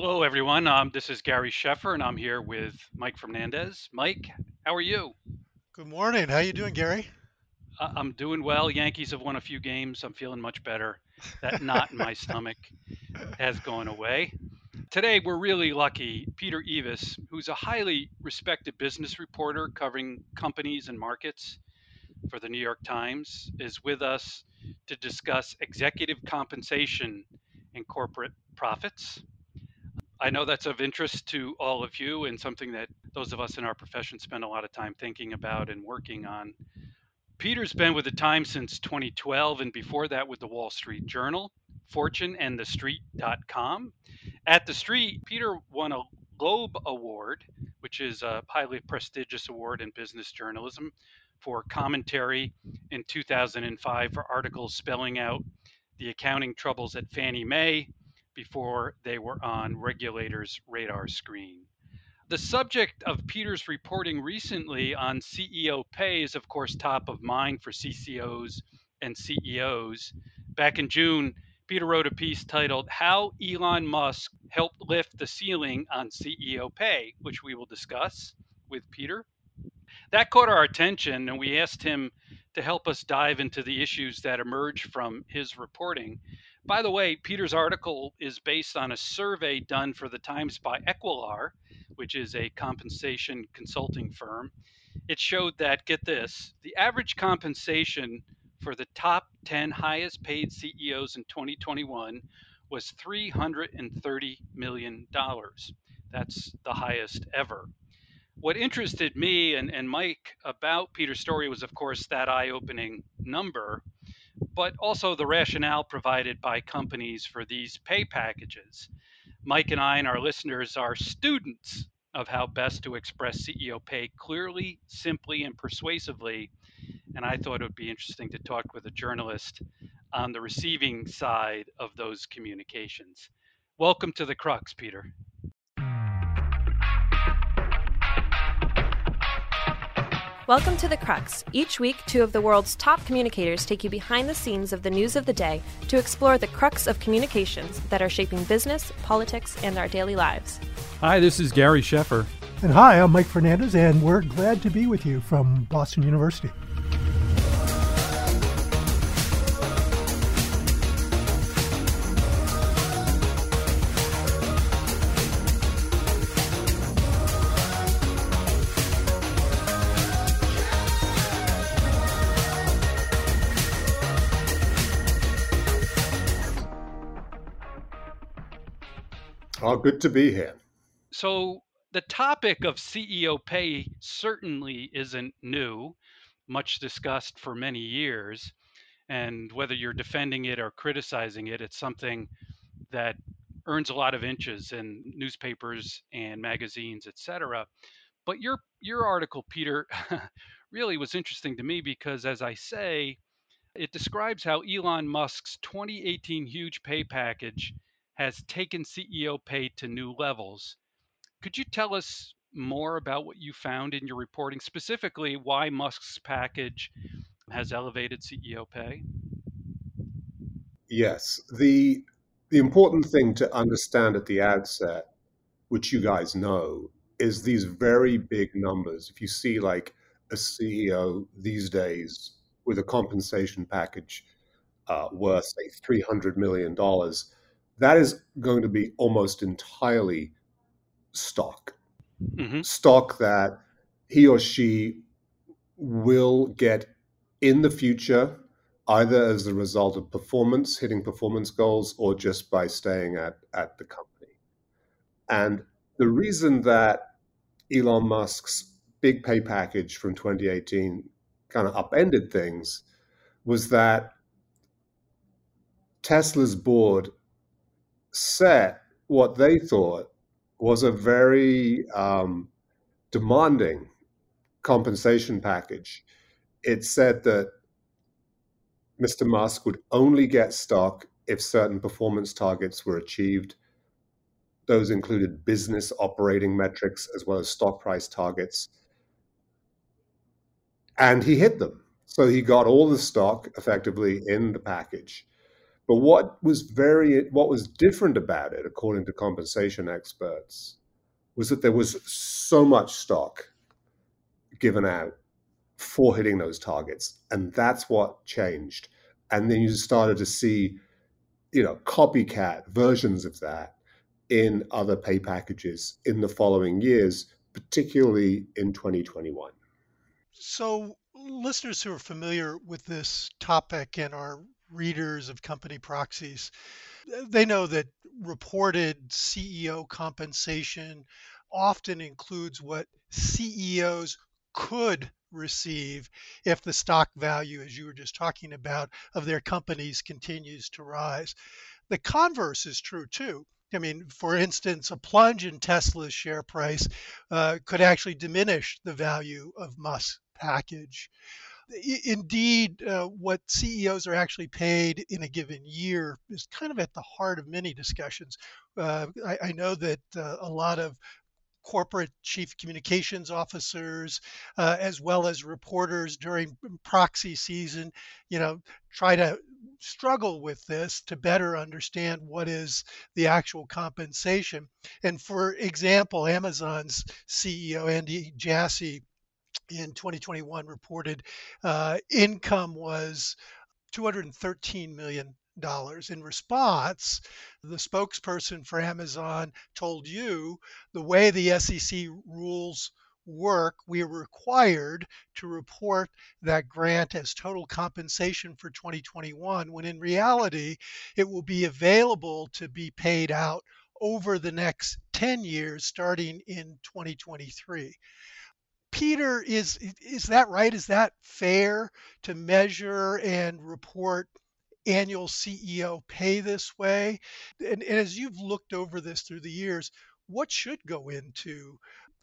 Hello, everyone. Um, this is Gary Sheffer, and I'm here with Mike Fernandez. Mike, how are you? Good morning. How are you doing, Gary? I'm doing well. Yankees have won a few games. I'm feeling much better. That knot in my stomach has gone away. Today, we're really lucky. Peter Eavis, who's a highly respected business reporter covering companies and markets for the New York Times, is with us to discuss executive compensation and corporate profits. I know that's of interest to all of you and something that those of us in our profession spend a lot of time thinking about and working on. Peter's been with the Times since 2012 and before that with the Wall Street Journal, Fortune, and TheStreet.com. At The Street, Peter won a Loeb Award, which is a highly prestigious award in business journalism, for commentary in 2005 for articles spelling out the accounting troubles at Fannie Mae before they were on regulators' radar screen. The subject of Peter's reporting recently on CEO pay is, of course, top of mind for CCOs and CEOs. Back in June, Peter wrote a piece titled How Elon Musk Helped Lift the Ceiling on CEO Pay, which we will discuss with Peter. That caught our attention, and we asked him to help us dive into the issues that emerge from his reporting. By the way, Peter's article is based on a survey done for the Times by Equilar, which is a compensation consulting firm. It showed that, get this, the average compensation for the top 10 highest paid CEOs in 2021 was $330 million. That's the highest ever. What interested me and, and Mike about Peter's story was, of course, that eye opening number but also the rationale provided by companies for these pay packages. Mike and I and our listeners are students of how best to express CEO pay clearly, simply, and persuasively. And I thought it would be interesting to talk with a journalist on the receiving side of those communications. Welcome to the crux, Peter. Welcome to The Crux. Each week, two of the world's top communicators take you behind the scenes of the news of the day to explore the crux of communications that are shaping business, politics, and our daily lives. Hi, this is Gary Sheffer. And hi, I'm Mike Fernandez, and we're glad to be with you from Boston University. Good to be here. So, the topic of CEO pay certainly isn't new, much discussed for many years. And whether you're defending it or criticizing it, it's something that earns a lot of inches in newspapers and magazines, etc. But your your article, Peter, really was interesting to me because, as I say, it describes how Elon Musk's 2018 huge pay package has taken CEO pay to new levels. Could you tell us more about what you found in your reporting, specifically why Musk's package has elevated CEO pay? Yes. The the important thing to understand at the outset, which you guys know, is these very big numbers. If you see like a CEO these days with a compensation package uh, worth say three hundred million dollars, that is going to be almost entirely stock. Mm-hmm. Stock that he or she will get in the future, either as a result of performance, hitting performance goals, or just by staying at, at the company. And the reason that Elon Musk's big pay package from 2018 kind of upended things was that Tesla's board set what they thought was a very um, demanding compensation package. It said that Mr. Musk would only get stock if certain performance targets were achieved. Those included business operating metrics as well as stock price targets. And he hit them. So he got all the stock effectively in the package. But what was very what was different about it, according to compensation experts, was that there was so much stock given out for hitting those targets, and that's what changed. And then you started to see, you know, copycat versions of that in other pay packages in the following years, particularly in 2021. So, listeners who are familiar with this topic and are readers of company proxies, they know that reported CEO compensation often includes what CEOs could receive if the stock value, as you were just talking about, of their companies continues to rise. The converse is true too. I mean, for instance, a plunge in Tesla's share price uh, could actually diminish the value of Musk's package. Indeed, uh, what CEOs are actually paid in a given year is kind of at the heart of many discussions. Uh, I, I, know that uh, a lot of corporate chief communications officers, uh, as well as reporters during proxy season, you know, try to struggle with this to better understand what is the actual compensation. And for example, Amazon's CEO Andy Jassy in 2021 reported uh, income was 213 million dollars. In response, the spokesperson for Amazon told you the way the SEC rules work, we are required to report that grant as total compensation for 2021, when in reality, it will be available to be paid out over the next 10 years starting in 2023. Peter, is is that right? Is that fair to measure and report annual CEO pay this way? And, and as you've looked over this through the years, what should go into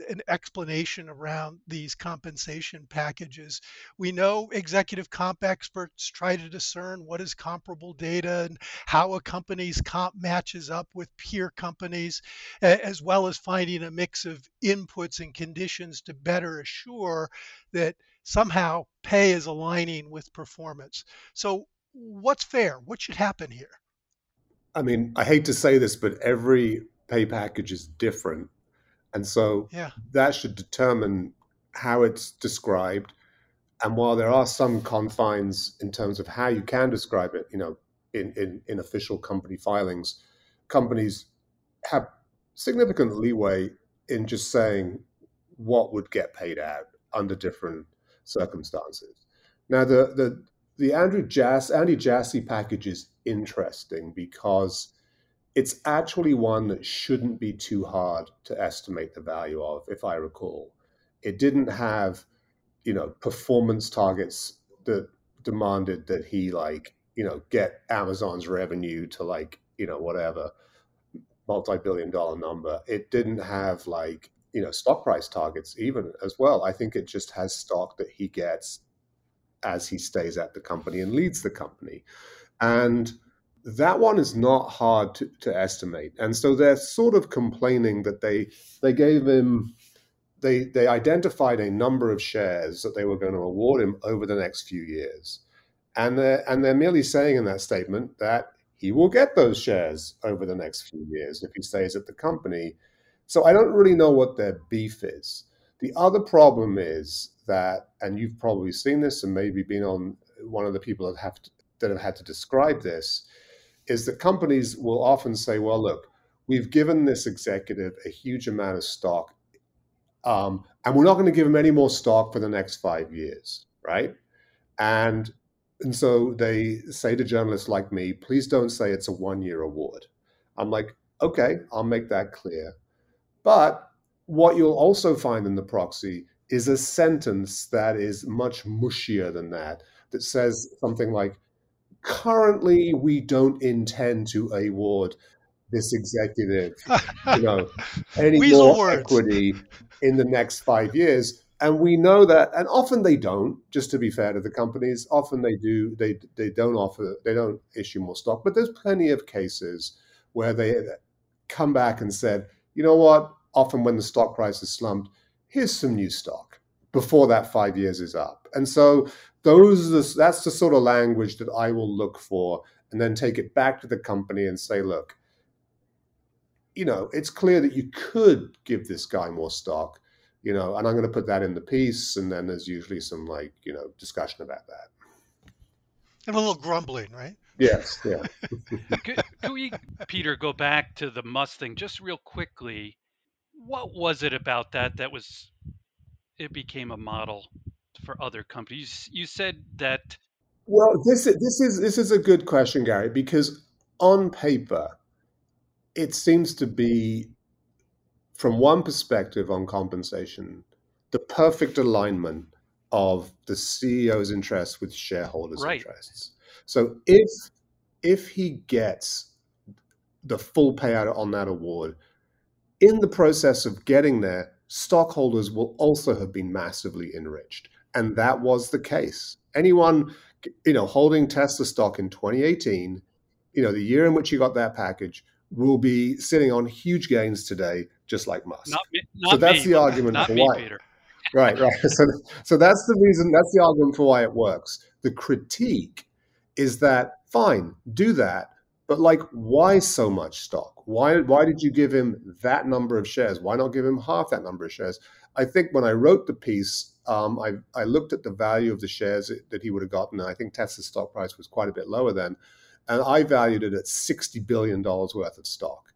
an explanation around these compensation packages. We know executive comp experts try to discern what is comparable data and how a company's comp matches up with peer companies, as well as finding a mix of inputs and conditions to better assure that somehow pay is aligning with performance. So, what's fair? What should happen here? I mean, I hate to say this, but every pay package is different and so yeah. that should determine how it's described. And while there are some confines in terms of how you can describe it, you know, in, in, in official company filings, companies have significant leeway in just saying what would get paid out under different circumstances. Now, the the the Andrew Jass Andy Jassy package is interesting because it's actually one that shouldn't be too hard to estimate the value of, if I recall. It didn't have, you know, performance targets that demanded that he like, you know, get Amazon's revenue to like, you know, whatever multi-billion dollar number. It didn't have like, you know, stock price targets even as well. I think it just has stock that he gets as he stays at the company and leads the company. And that one is not hard to, to estimate. And so they're sort of complaining that they they gave him they they identified a number of shares that they were going to award him over the next few years. And they're, and they're merely saying in that statement that he will get those shares over the next few years if he stays at the company. So I don't really know what their beef is. The other problem is that, and you've probably seen this and maybe been on one of the people that have to, that have had to describe this, is that companies will often say, well, look, we've given this executive a huge amount of stock, um, and we're not going to give him any more stock for the next five years, right? And and so they say to journalists like me, please don't say it's a one year award. I'm like, okay, I'll make that clear. But what you'll also find in the proxy is a sentence that is much mushier than that, that says something like, currently we don't intend to award this executive, you know, any more words. equity in the next five years. And we know that, and often they don't. Just to be fair to the companies, often they do. They they don't offer. They don't issue more stock. But there's plenty of cases where they come back and said, you know what? Often when the stock price is slumped, here's some new stock before that five years is up. And so those the, that's the sort of language that I will look for and then take it back to the company and say, look, you know, it's clear that you could give this guy more stock, you know, and I'm going to put that in the piece. And then there's usually some like, you know, discussion about that. And a little grumbling, right? Yes, yeah. could, could we, Peter, go back to the Musk thing just real quickly? What was it about that that was it became a model for other companies? You said that. Well, this is, this is this is a good question, Gary, because on paper, it seems to be, from one perspective on compensation, the perfect alignment of the CEO's interests with shareholders' Right. interests. So if if he gets the full payout on that award, in the process of getting there, stockholders will also have been massively enriched. And that was the case. Anyone, you know, holding Tesla stock in 2018, you know, the year in which you got that package, will be sitting on huge gains today, just like Musk. Not me, not that's me, the argument for me, why. Peter. Right, right. So, so that's the reason, that's the argument for why it works. The critique is that, fine, do that, but like, why so much stock? Why, why did you give him that number of shares? Why not give him half that number of shares? I think when I wrote the piece, um, I, I looked at the value of the shares that he would have gotten. I think Tesla's stock price was quite a bit lower then. And I valued it at $60 billion worth of stock.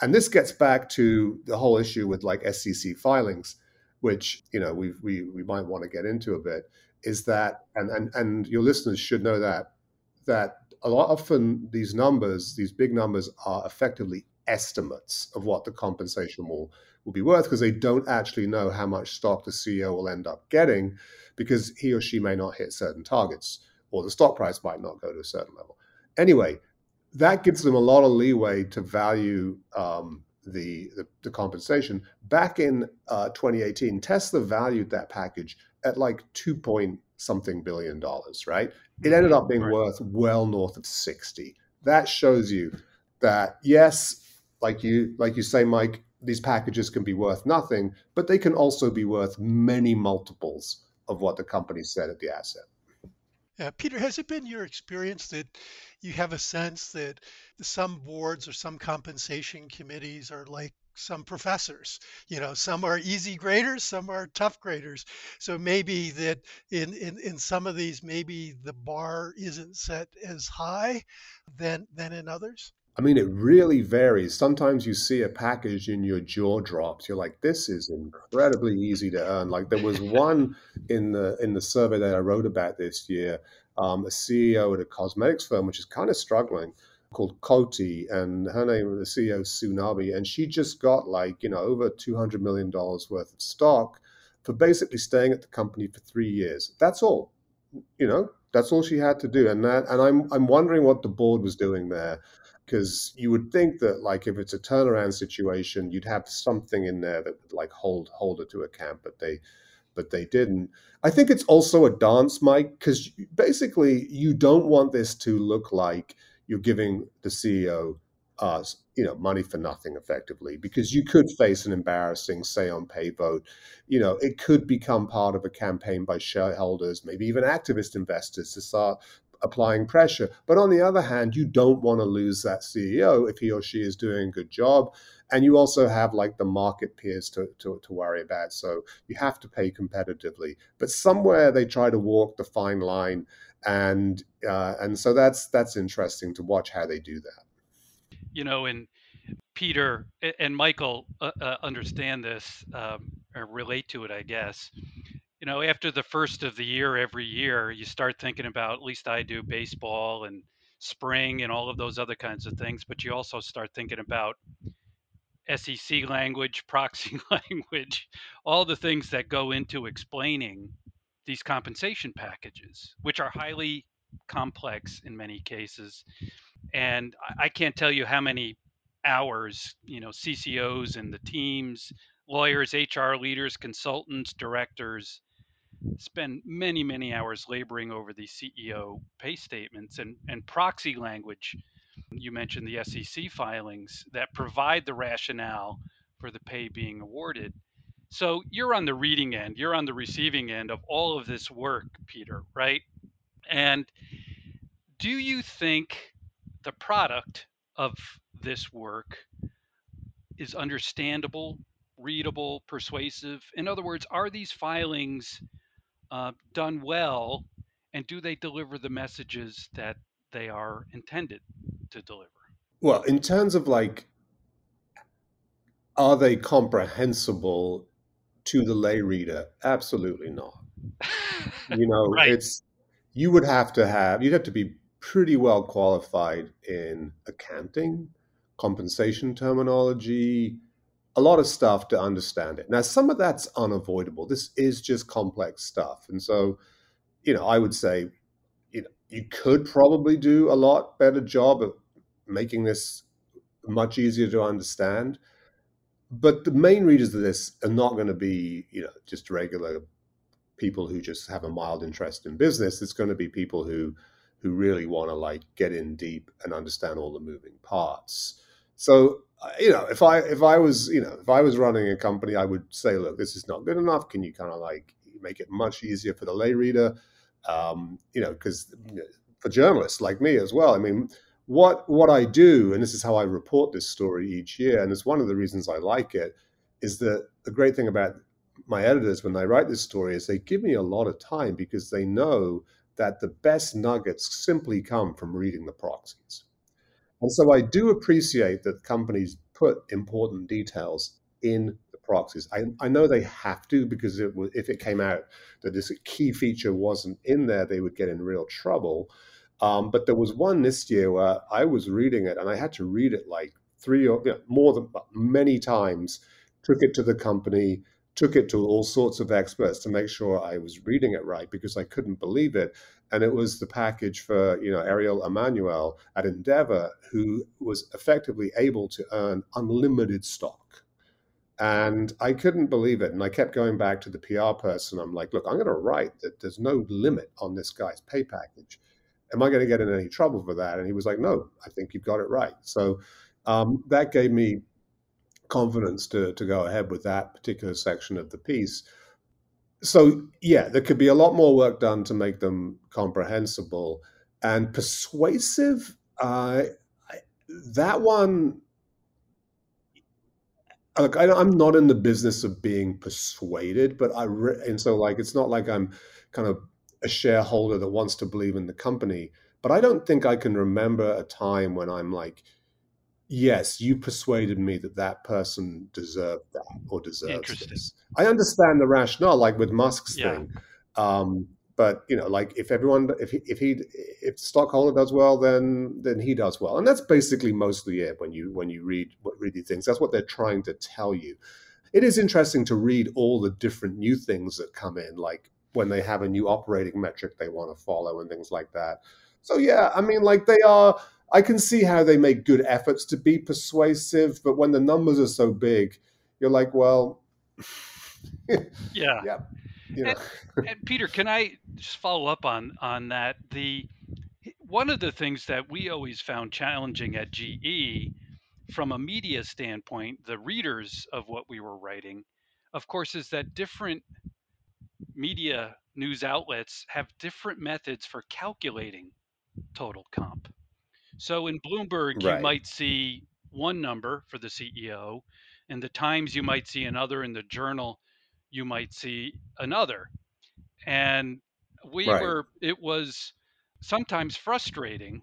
And this gets back to the whole issue with like SEC filings, which, you know, we we, we might want to get into a bit, is that, and, and, and your listeners should know that, that a lot often these numbers, these big numbers, are effectively estimates of what the compensation will will be worth because they don't actually know how much stock the CEO will end up getting because he or she may not hit certain targets or the stock price might not go to a certain level. Anyway, that gives them a lot of leeway to value um, the, the, the compensation. Back in uh, 2018, Tesla valued that package at like two point something billion dollars, right? It ended up being Right. worth well north of 60. That shows you that yes, like you like you say, Mike, these packages can be worth nothing, but they can also be worth many multiples of what the company said at the asset. Peter, has it been your experience that you have a sense that some boards or some compensation committees are like some professors? You know, some are easy graders, some are tough graders. So maybe that in, in, in some of these, maybe the bar isn't set as high than than in others. I mean, it really varies. Sometimes you see a package and your jaw drops. You're like, this is incredibly easy to earn. Like there was one in the in the survey that I wrote about this year, um, a CEO at a cosmetics firm, which is kind of struggling, called Coty, and her name, the CEO, is Sue Nabi, and she just got like, you know, over $200 million worth of stock for basically staying at the company for three years. That's all, you know, that's all she had to do. And that, and I'm, I'm wondering what the board was doing there because you would think that like if it's a turnaround situation you'd have something in there that would like hold hold it to account but they but they didn't. I think it's also a dance mike because basically you don't want this to look like you're giving the ceo uh, you know money for nothing effectively because you could face an embarrassing say on pay vote. You know it could become part of a campaign by shareholders maybe even activist investors to start applying pressure. But on the other hand, you don't want to lose that CEO if he or she is doing a good job. And you also have like the market peers to, to, to worry about. So you have to pay competitively. But somewhere they try to walk the fine line. And uh, and so that's that's interesting to watch how they do that. You know, and Peter and Michael uh, uh, understand this um, or relate to it, I guess. You know, after the first of the year, every year, you start thinking about, at least I do, baseball and spring and all of those other kinds of things. But you also start thinking about SEC language, proxy language, all the things that go into explaining these compensation packages, which are highly complex in many cases. And I can't tell you how many hours, you know, CCOs and the teams, lawyers, HR leaders, consultants, directors spend many, many hours laboring over the CEO pay statements and, and proxy language. You mentioned the SEC filings that provide the rationale for the pay being awarded. So you're on the reading end, you're on the receiving end of all of this work, Peter, right? And do you think the product of this work is understandable, readable, persuasive? In other words, are these filings uh, done well, and do they deliver the messages that they are intended to deliver? Well, in terms of like, are they comprehensible to the lay reader? Absolutely not. You know, Right. it's you would have to have you'd have to be pretty well qualified in accounting, compensation terminology, a lot of stuff to understand it. Now, some of that's unavoidable. This is just complex stuff, and so you know, I would say, you know, you could probably do a lot better job of making this much easier to understand. But the main readers of this are not going to be, you know, just regular people who just have a mild interest in business. It's going to be people who who really want to like get in deep and understand all the moving parts. So you know, if I if I was you know if I was running a company, I would say, look, this is not good enough. Can you kind of like make it much easier for the lay reader? Um, you know, because for journalists like me as well. I mean, what what I do, and this is how I report this story each year, and it's one of the reasons I like it, is that the great thing about my editors when they write this story is they give me a lot of time because they know that the best nuggets simply come from reading the proxies. And so I do appreciate that companies put important details in the proxies. I, I know they have to because it, if it came out that this key feature wasn't in there, they would get in real trouble. Um, but there was one this year where I was reading it and I had to read it like three or you know, more than many times, took it to the company, took it to all sorts of experts to make sure I was reading it right because I couldn't believe it. And it was the package for you know Ariel Emanuel at Endeavor, who was effectively able to earn unlimited stock. And I couldn't believe it. And I kept going back to the PR person. I'm like, look, I'm going to write that there's no limit on this guy's pay package. Am I going to get in any trouble for that? And he was like, no, I think you've got it right. So um, that gave me confidence to, to go ahead with that particular section of the piece. So, yeah, there could be a lot more work done to make them comprehensible and persuasive. Uh, that one, look, I, am not in the business of being persuaded, but I, and so like, it's not like I'm kind of a shareholder that wants to believe in the company, but I don't think I can remember a time when I'm like, yes, you persuaded me that that person deserved that or deserves this. I understand the rationale, like with Musk's Yeah. thing. Um, but you know, like if everyone, if he, if he, if stockholder does well, then then he does well, and that's basically mostly it. when you when you read read these things. That's what they're trying to tell you. It is interesting to read all the different new things that come in, like when they have a new operating metric they want to follow and things like that. So yeah, I mean, like they are. I can see how they make good efforts to be persuasive, but when the numbers are so big, you're like, well, Yeah. yeah, you know. and Peter, can I just follow up on on that? The one of the things that we always found challenging at GE, from a media standpoint, the readers of what we were writing, of course, is that different media news outlets have different methods for calculating total comp. So in Bloomberg, you might see one number for the CEO, in the Times, you might see another, in the Journal, you might see another. And we Right. were, it was sometimes frustrating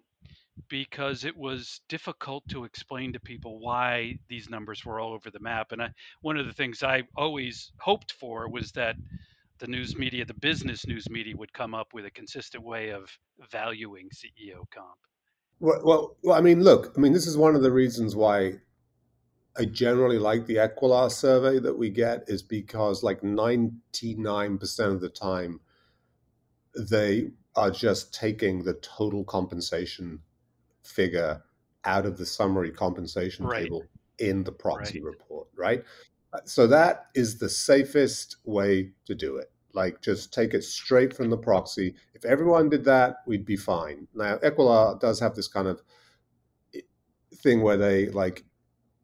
because it was difficult to explain to people why these numbers were all over the map. And I, one of the things I always hoped for was that the news media, the business news media, would come up with a consistent way of valuing CEO comp. Well, well, well, I mean, look, I mean, this is one of the reasons why I generally like the Equilar survey that we get is because like 99% of the time they are just taking the total compensation figure out of the summary compensation Right. table in the proxy Right. report, right? Uh, So that is the safest way to do it. Like just take it straight from the proxy. If everyone did that, we'd be fine. Now, Equilar does have this kind of thing where they like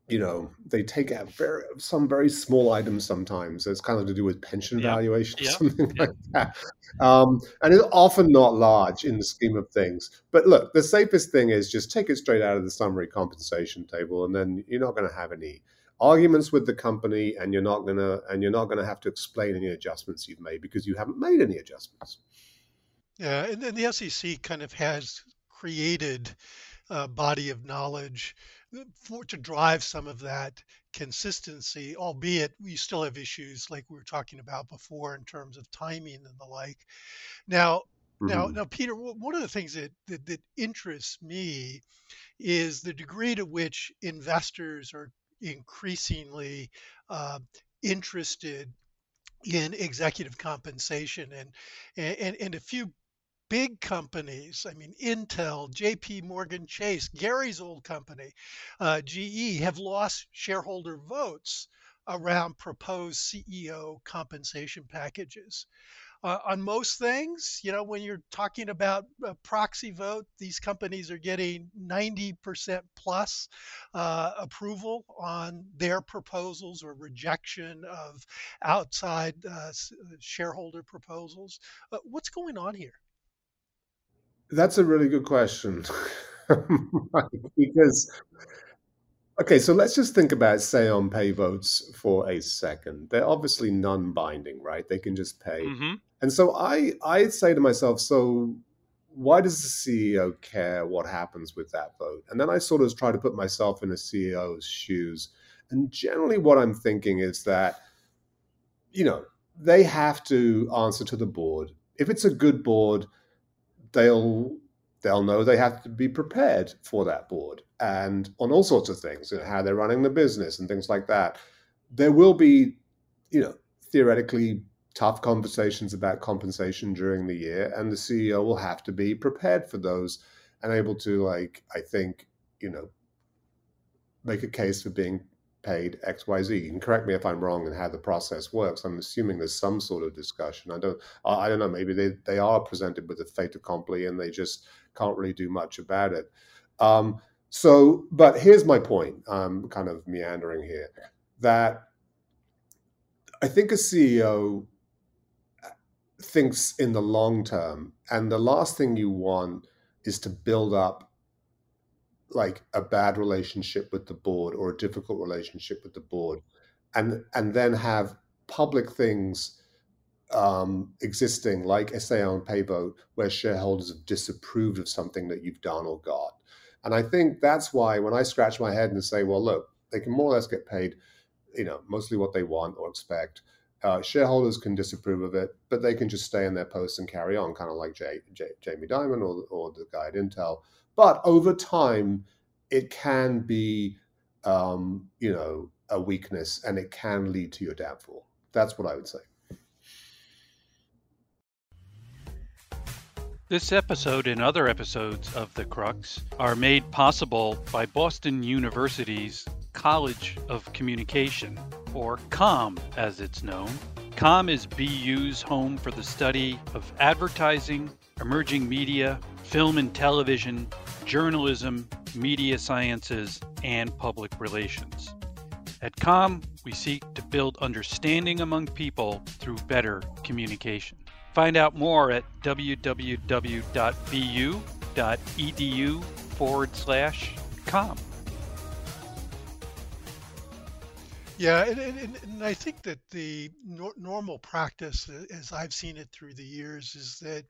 you know, they take out very some very small items sometimes. It's kind of to do with pension Yeah. valuation or Yeah. something Yeah. like that. Um, and it's often not large in the scheme of things. But look, the safest thing is just take it straight out of the summary compensation table, and then you're not going to have any arguments with the company, and you're not gonna and you're not going to have to explain any adjustments you've made because you haven't made any adjustments. Yeah, and then the SEC kind of has created a body of knowledge for to drive some of that consistency, albeit we still have issues like we were talking about before in terms of timing and the like. Now, now, Mhm. now, Peter, one one of the things that, that that interests me is the degree to which investors are increasingly uh, interested in executive compensation and and and a few big companies. I mean intel jp morgan chase gary's old company uh, ge have lost shareholder votes around proposed ceo compensation packages uh, on most things, you know, when you're talking about a proxy vote, these companies are getting 90% plus uh, approval on their proposals or rejection of outside uh, shareholder proposals. Uh, what's going on here? That's a really good question. Because okay, so let's just think about say on pay votes for a second. They're obviously non-binding, right? They can just pay. hmm And so I I say to myself, so why does the CEO care what happens with that vote? And then I sort of try to put myself in a CEO's shoes. And generally what I'm thinking is that you know, they have to answer to the board. If it's a good board, they'll they'll know they have to be prepared for that board and on all sorts of things, you know, how they're running the business and things like that. There will be, you know, theoretically tough conversations about compensation during the year, and the CEO will have to be prepared for those and able to, like, I think, you know, make a case for being paid XYZ. You can correct me if I'm wrong in how the process works. I'm assuming there's some sort of discussion. I don't I don't know, maybe they, they are presented with a fait accompli and they just can't really do much about it. Um, so, but here's my point. I'm kind of meandering here that I think a CEO thinks in the long term, and the last thing you want is to build up like a bad relationship with the board or a difficult relationship with the board and and then have public things um, existing like say on pay vote where shareholders have disapproved of something that you've done or got. And i think that's why when i scratch my head and say well look they can more or less get paid you know mostly what they want or expect uh, shareholders can disapprove of it but they can just stay in their posts and carry on kind of like jamie dimon or, or the guy at intel. But over time it can be um, you know a weakness and it can lead to your downfall. That's what i would say This episode and other episodes of The Crux are made possible by Boston University's College of Communication, or COM as it's known. COM is BU's home for the study of advertising, emerging media, film and television, journalism, media sciences, and public relations. At COM, we seek to build understanding among people through better communication. Find out more at www.bu.edu forward slash com. Yeah, and, and, and- I think that the nor- normal practice, as I've seen it through the years, is that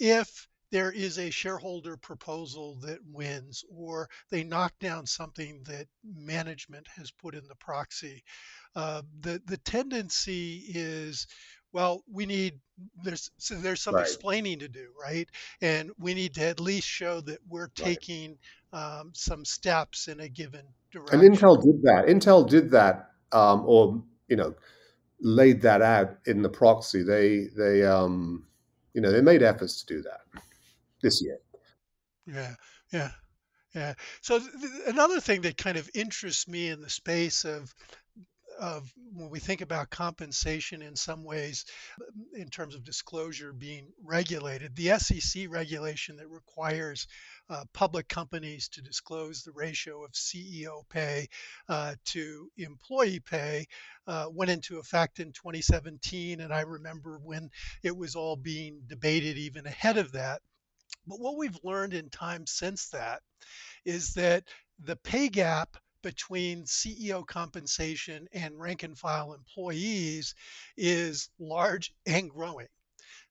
if there is a shareholder proposal that wins, or they knock down something that management has put in the proxy, uh, the the tendency is, well, we need there's so there's some Right. explaining to do, right? And we need to at least show that we're Right. taking um, some steps in a given direction. and intel did that intel did that um, or you know laid that out in the proxy they they um, you know they made efforts to do that this year Yeah, yeah, yeah. So th- another thing that kind of interests me in the space of of when we think about compensation in some ways, in terms of disclosure being regulated, the SEC regulation that requires uh, public companies to disclose the ratio of CEO pay uh, to employee pay uh, went into effect in 2017. And I remember when it was all being debated even ahead of that. But what we've learned in time since that is that the pay gap between CEO compensation and rank and file employees is large and growing.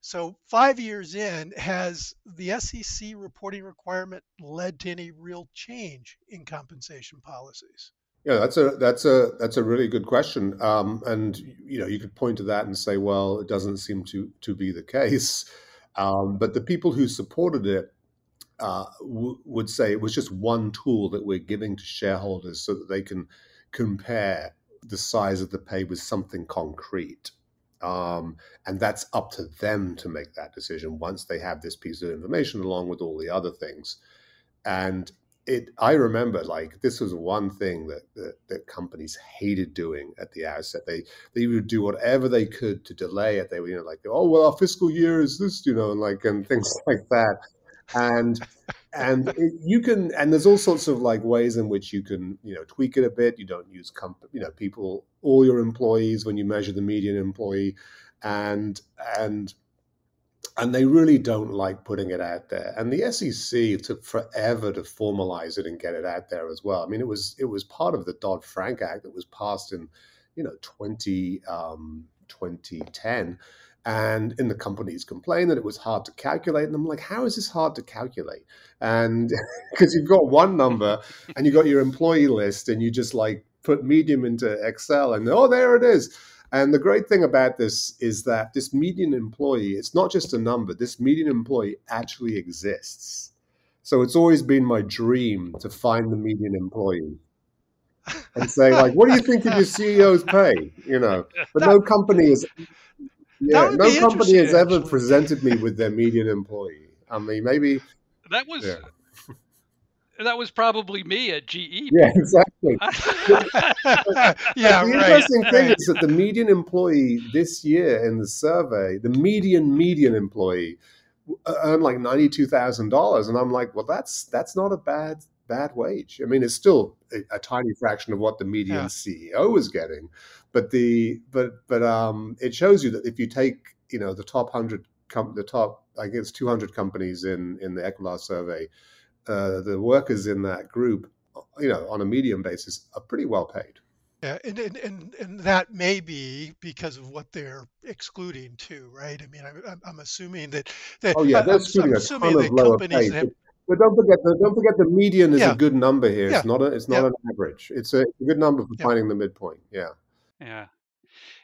So, five years in, has the SEC reporting requirement led to any real change in compensation policies? Yeah, that's a that's a that's a really good question, um, and you know you could point to that and say, well, it doesn't seem to to be the case. Um, but the people who supported it uh, w- would say it was just one tool that we're giving to shareholders so that they can compare the size of the pay with something concrete. Um, and that's up to them to make that decision once they have this piece of information along with all the other things. And it, I remember like this was one thing that, that, that companies hated doing at the outset. They they would do whatever they could to delay it. They were you know like oh well our fiscal year is this you know and like and things like that and and it, you can and there's all sorts of like ways in which you can you know tweak it a bit. You don't use comp you know people all your employees when you measure the median employee. And and and they really don't like putting it out there. And the sec took forever to formalize it and get it out there as well. I mean it was it was part of the dodd-frank act that was passed in you know 20 um, 2010 and in the companies complained that it was hard to calculate and i'm like how is this hard to calculate? And because you've got one number and you've got your employee list and you just like put medium into excel and oh there it is. And the great thing about this is that this median employee it's not just a number this median employee actually exists. So it's always been my dream to find the median employee and say like what do you think of your ceo's pay? You know? But no company is yeah, no company has ever actually. presented me with their median employee. I mean, maybe that was yeah. that was probably me at GE. Yeah, exactly. yeah, the right, interesting thing is that the median employee this year in the survey, the median median employee uh, earned like ninety two thousand dollars, and I'm like, well, that's that's not a bad bad wage. I mean, it's still a, a tiny fraction of what the median yeah. CEO is getting, but the but but um, it shows you that if you take you know the top hundred com- the top I guess two hundred companies in in the Equilar survey, uh, the workers in that group, you know, on a median basis, are pretty well paid. Yeah, and, and, and, and that may be because of what they're excluding too, right? I mean, I'm, I'm assuming that, that oh yeah, they're excluding I'm, I'm a ton of lower pay. Have, but don't forget, the, don't forget the median is yeah. a good number here. It's not a, it's not yeah. an average. It's a, a good number for finding the midpoint. Yeah. Yeah.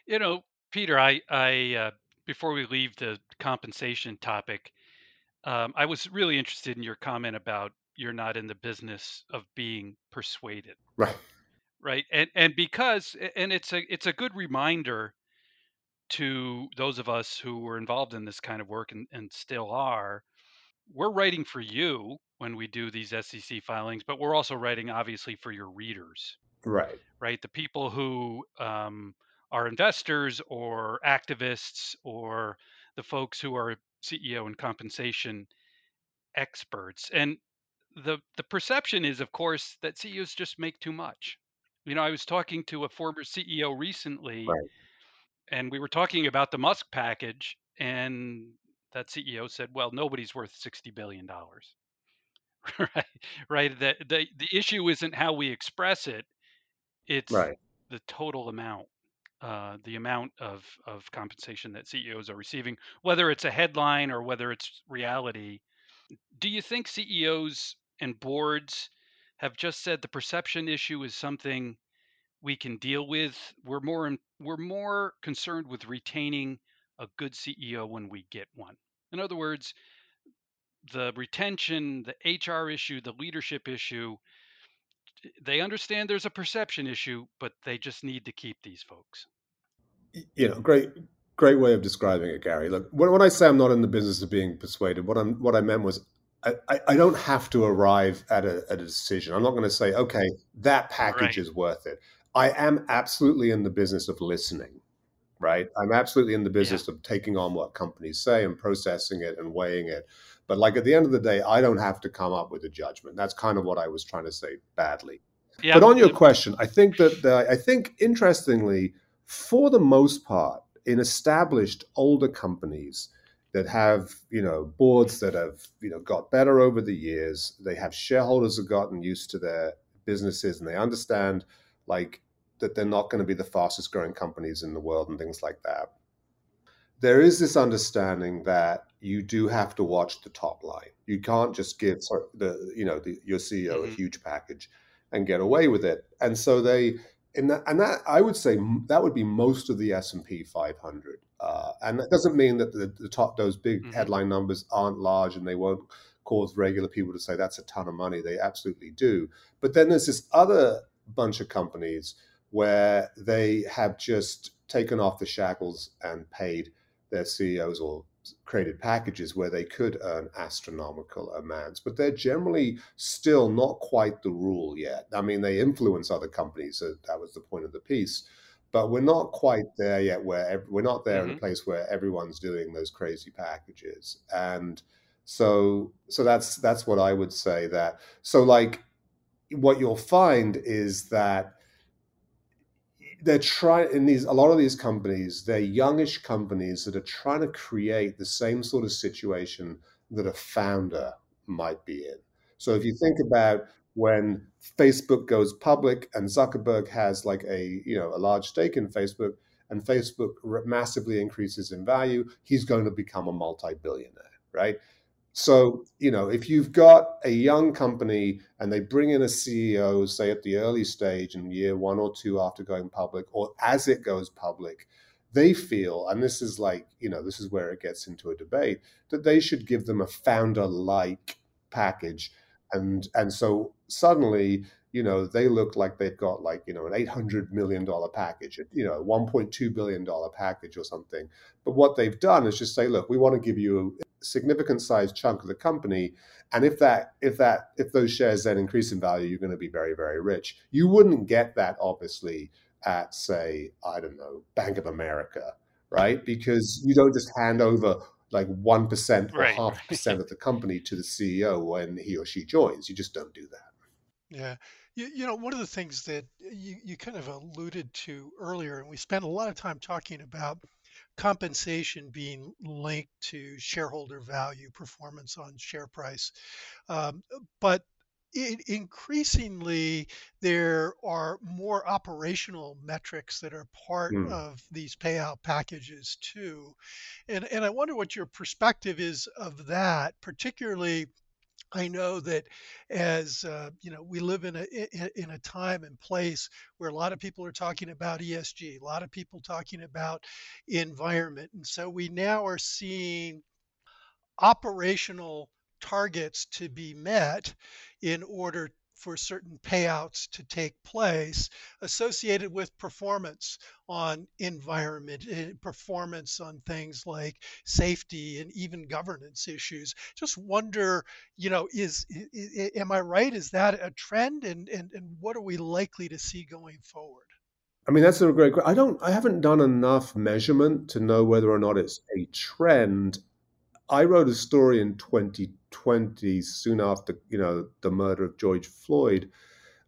You know, Peter, I, I, uh, before we leave the compensation topic, um, I was really interested in your comment about you're not in the business of being persuaded. Right. Right. And and because and it's a it's a good reminder to those of us who were involved in this kind of work and, and still are we're writing for you when we do these SEC filings, but we're also writing obviously for your readers. Right. Right. The people who um, are investors or activists or the folks who are CEO and compensation experts. And the the perception is, of course, that CEOs just make too much. You know, I was talking to a former CEO recently, right. and we were talking about the Musk package, and that CEO said, "Well, nobody's worth sixty billion dollars." right, right. The, the the issue isn't how we express it; it's right. the total amount, uh, the amount of of compensation that CEOs are receiving, whether it's a headline or whether it's reality. Do you think CEOs and boards have just said the perception issue is something we can deal with? We're more we're more concerned with retaining a good CEO when we get one. In other words, the retention, the HR issue, the leadership issue, eh, they understand there's a perception issue, but they just need to keep these folks. You know, great, great way of describing it, Gary. Look, when, I say I'm not in the business of being persuaded, what I'm what I meant was I, I, don't have to arrive at a, at a decision. I'm not going to say, okay, that package right. is worth it. I am absolutely in the business of listening, right? I'm absolutely in the business yeah. of taking on what companies say and processing it and weighing it. But like at the end of the day, I don't have to come up with a judgment. That's kind of what I was trying to say badly. Yeah. But on your question, I think that the, I think interestingly, for the most part, in established older companies that have you know boards that have you know got better over the years, they have shareholders who've gotten used to their businesses and they understand like that they're not going to be the fastest growing companies in the world and things like that. There is this understanding that you do have to watch the top line. You can't just give the you know the, your CEO mm-hmm. a huge package and get away with it. And so they and that, and that I would say that would be most of the S and P 500. Uh, and that doesn't mean that the, the top those big mm-hmm. headline numbers aren't large and they won't cause regular people to say that's a ton of money. They absolutely do. But then there's this other bunch of companies where they have just taken off the shackles and paid their CEOs or created packages where they could earn astronomical amounts, but they're generally still not quite the rule yet. I mean, they influence other companies. So that was the point of the piece. But we're not quite there yet. Where we're not there mm-hmm. in a place where everyone's doing those crazy packages, and so so that's that's what I would say. That so like what you'll find is that they're trying in these a lot of these companies they're youngish companies that are trying to create the same sort of situation that a founder might be in. So if you think about when facebook goes public and zuckerberg has like a you know a large stake in facebook and facebook massively increases in value he's going to become a multi-billionaire right so, you know, if you've got a young company and they bring in a CEO, say at the early stage in year one or two after going public, or as it goes public, they feel, and this is like, you know, this is where it gets into a debate, that they should give them a founder like package. And and so suddenly, you know, they look like they've got like, you know, an $800 million package, you know, $1.2 billion package or something. But what they've done is just say, look, we want to give you significant sized chunk of the company. And if that if that if those shares then increase in value you're going to be very very rich. You wouldn't get that obviously at say i don't know bank of america right? Because you don't just hand over like 1% or right. half percent of the company to the ceo when he or she joins. You just don't do that. Yeah. You, you know one of the things that you, you kind of alluded to earlier and we spent a lot of time talking about compensation being linked to shareholder value performance on share price. Um, but it, increasingly, there are more operational metrics that are part mm. of these payout packages too. And, and I wonder what your perspective is of that, particularly I know that as uh, you know, we live in a in a time and place where a lot of people are talking about ESG, a lot of people talking about environment, and so we now are seeing operational targets to be met in order for certain payouts to take place associated with performance on environment, eh, performance on things like safety and even governance issues. Just wonder, you know, is, is am I right? Is that a trend, and and and what are we likely to see going forward? I mean, that's a great. I don't. I haven't done enough measurement to know whether or not it's a trend. I wrote a story in 2020, soon after you know the murder of George Floyd,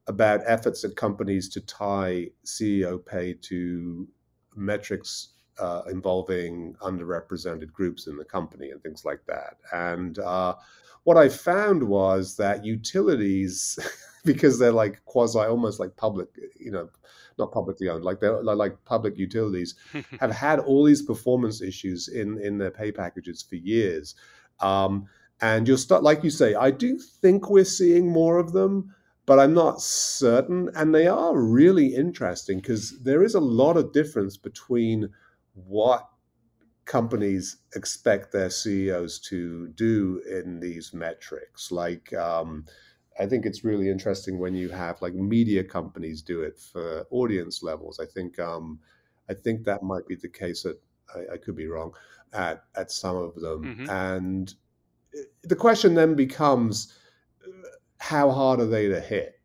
about efforts at companies to tie CEO pay to metrics uh, involving underrepresented groups in the company and things like that. And uh, what I found was that utilities, because they're like quasi, almost like public, you know, not publicly owned, like they're like public utilities, have had all these performance issues in in their pay packages for years. Um, and you'll start, like you say, I do think we're seeing more of them, but I'm not certain. And they are really interesting because there is a lot of difference between what companies expect their CEOs to do in these metrics. Like, um, I think it's really interesting when you have like media companies do it for audience levels. I think um, I think that might be the case. At I, I could be wrong at at some of them, mm-hmm. and uh, the question then becomes, how hard are they to hit?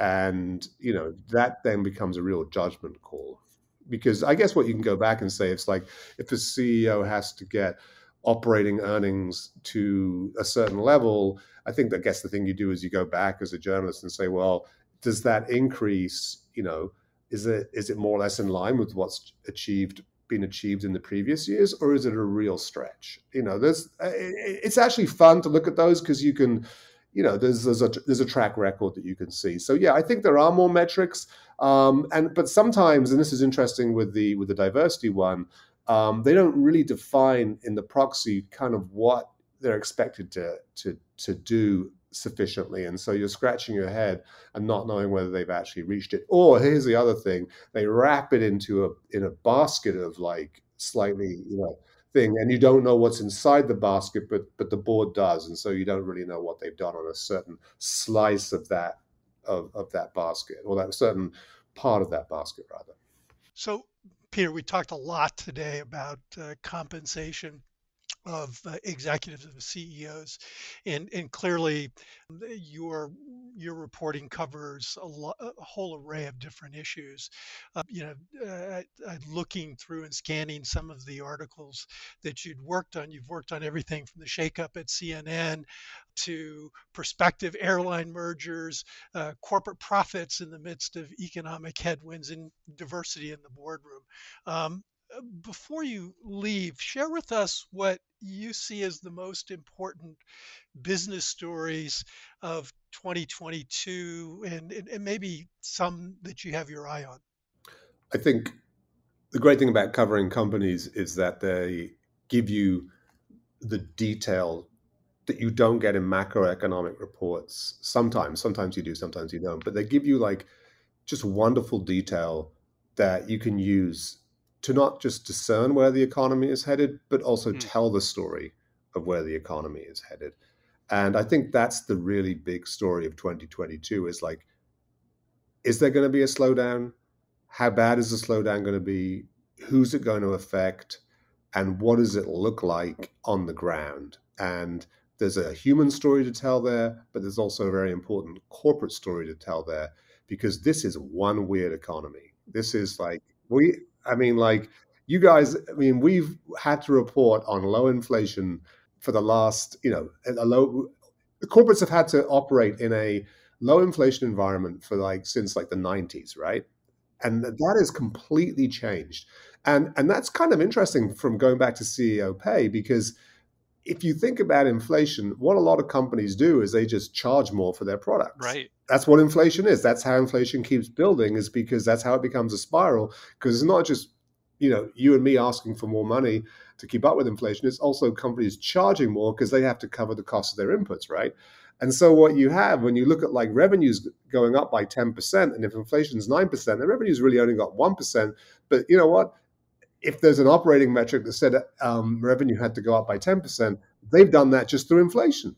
And, you know, that then becomes a real judgment call. Because I guess what you can go back and say, it's like if the CEO has to get operating earnings to a certain level, I think I guess the thing you do is you go back as a journalist and say, well, does that increase, you know, is it is it more or less in line with what's achieved been achieved in the previous years or is it a real stretch? You know there's it's actually fun to look at those because you can you know there's there's a there's a track record that you can see. So yeah i think there are more metrics um, and but sometimes and this is interesting with the with the diversity one um, they don't really define in the proxy kind of what they're expected to to to do sufficiently. And so you're scratching your head and not knowing whether they've actually reached it. Or here's the other thing they wrap it into a in a basket of like slightly you know thing and you don't know what's inside the basket but but the board does. And so you don't really know what they've done on a certain slice of that of, of that basket or that certain part of that basket rather. So peter we talked a lot today about uh, compensation of uh, executives and CEOs, and and clearly your your reporting covers a, lo- a whole array of different issues. Uh, you know, uh, looking through and scanning some of the articles that you'd worked on, you've worked on everything from the shakeup at CNN to prospective airline mergers, uh, corporate profits in the midst of economic headwinds, and diversity in the boardroom. Um, Uh, before you leave, share with us what you see as the most important business stories of 2022 and, and, and, maybe some that you have your eye on. I think the great thing about covering companies is that they give you the detail that you don't get in macroeconomic reports. Sometimes, sometimes you do, sometimes you don't, but they give you like just wonderful detail that you can use to not just discern where the economy is headed, but also mm. tell the story of where the economy is headed. And I think that's the really big story of 2022 is like, is there going to be a slowdown? How bad is the slowdown going to be? Who's it going to affect? And what does it look like on the ground? And there's a human story to tell there, but there's also a very important corporate story to tell there because this is one weird economy. This is like, we I mean, like you guys, I mean, we've had to report on low inflation for the last, you know, a low. Corporates have had to operate in a low inflation environment for like since like the 90s, right? And that has completely changed. And and that's kind of interesting from going back to CEO pay because if you think about inflation, what a lot of companies do is they just charge more for their products. Right. That's what inflation is. That's how inflation keeps building, is because that's how it becomes a spiral. Because it's not just, you know, you and me asking for more money to keep up with inflation. It's also companies charging more because they have to cover the cost of their inputs, right? And so what you have when you look at like revenues going up by 10%, and if inflation is 9%, the revenue's really only got 1%. But you know what? If there's an operating metric that said um, revenue had to go up by 10%, they've done that just through inflation.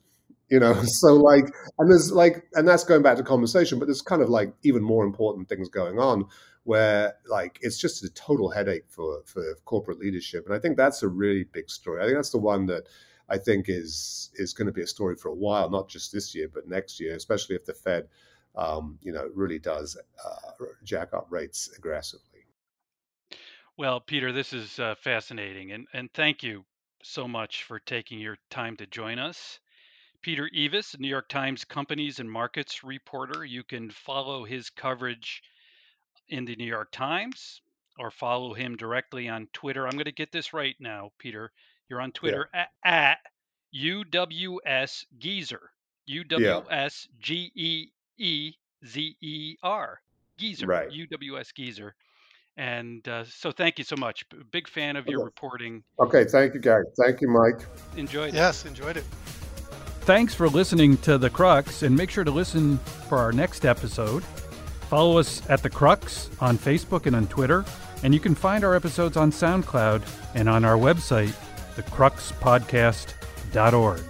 You know, so like, and there's like, and that's going back to conversation, but there's kind of like even more important things going on where like it's just a total headache for for corporate leadership, and I think that's a really big story. I think that's the one that I think is is going to be a story for a while, not just this year, but next year, especially if the Fed, um, you know, really does uh, jack up rates aggressively. Well, Peter, this is uh, fascinating, and and thank you so much for taking your time to join us. Peter Eavis, New York Times companies and markets reporter. You can follow his coverage in the New York Times or follow him directly on Twitter. I'm going to get this right now, Peter. You're on Twitter yeah. at, at UWS Geezer. U W S G E E Z E R. Geezer. Right. UWS Geezer. And uh, so, thank you so much. Big fan of your reporting. Okay, thank you, Gary. Thank you, Mike. Enjoyed it. Yes, enjoyed it. Thanks for listening to The Crux, and make sure to listen for our next episode. Follow us at The Crux on Facebook and on Twitter, and you can find our episodes on SoundCloud and on our website, thecruxpodcast.org.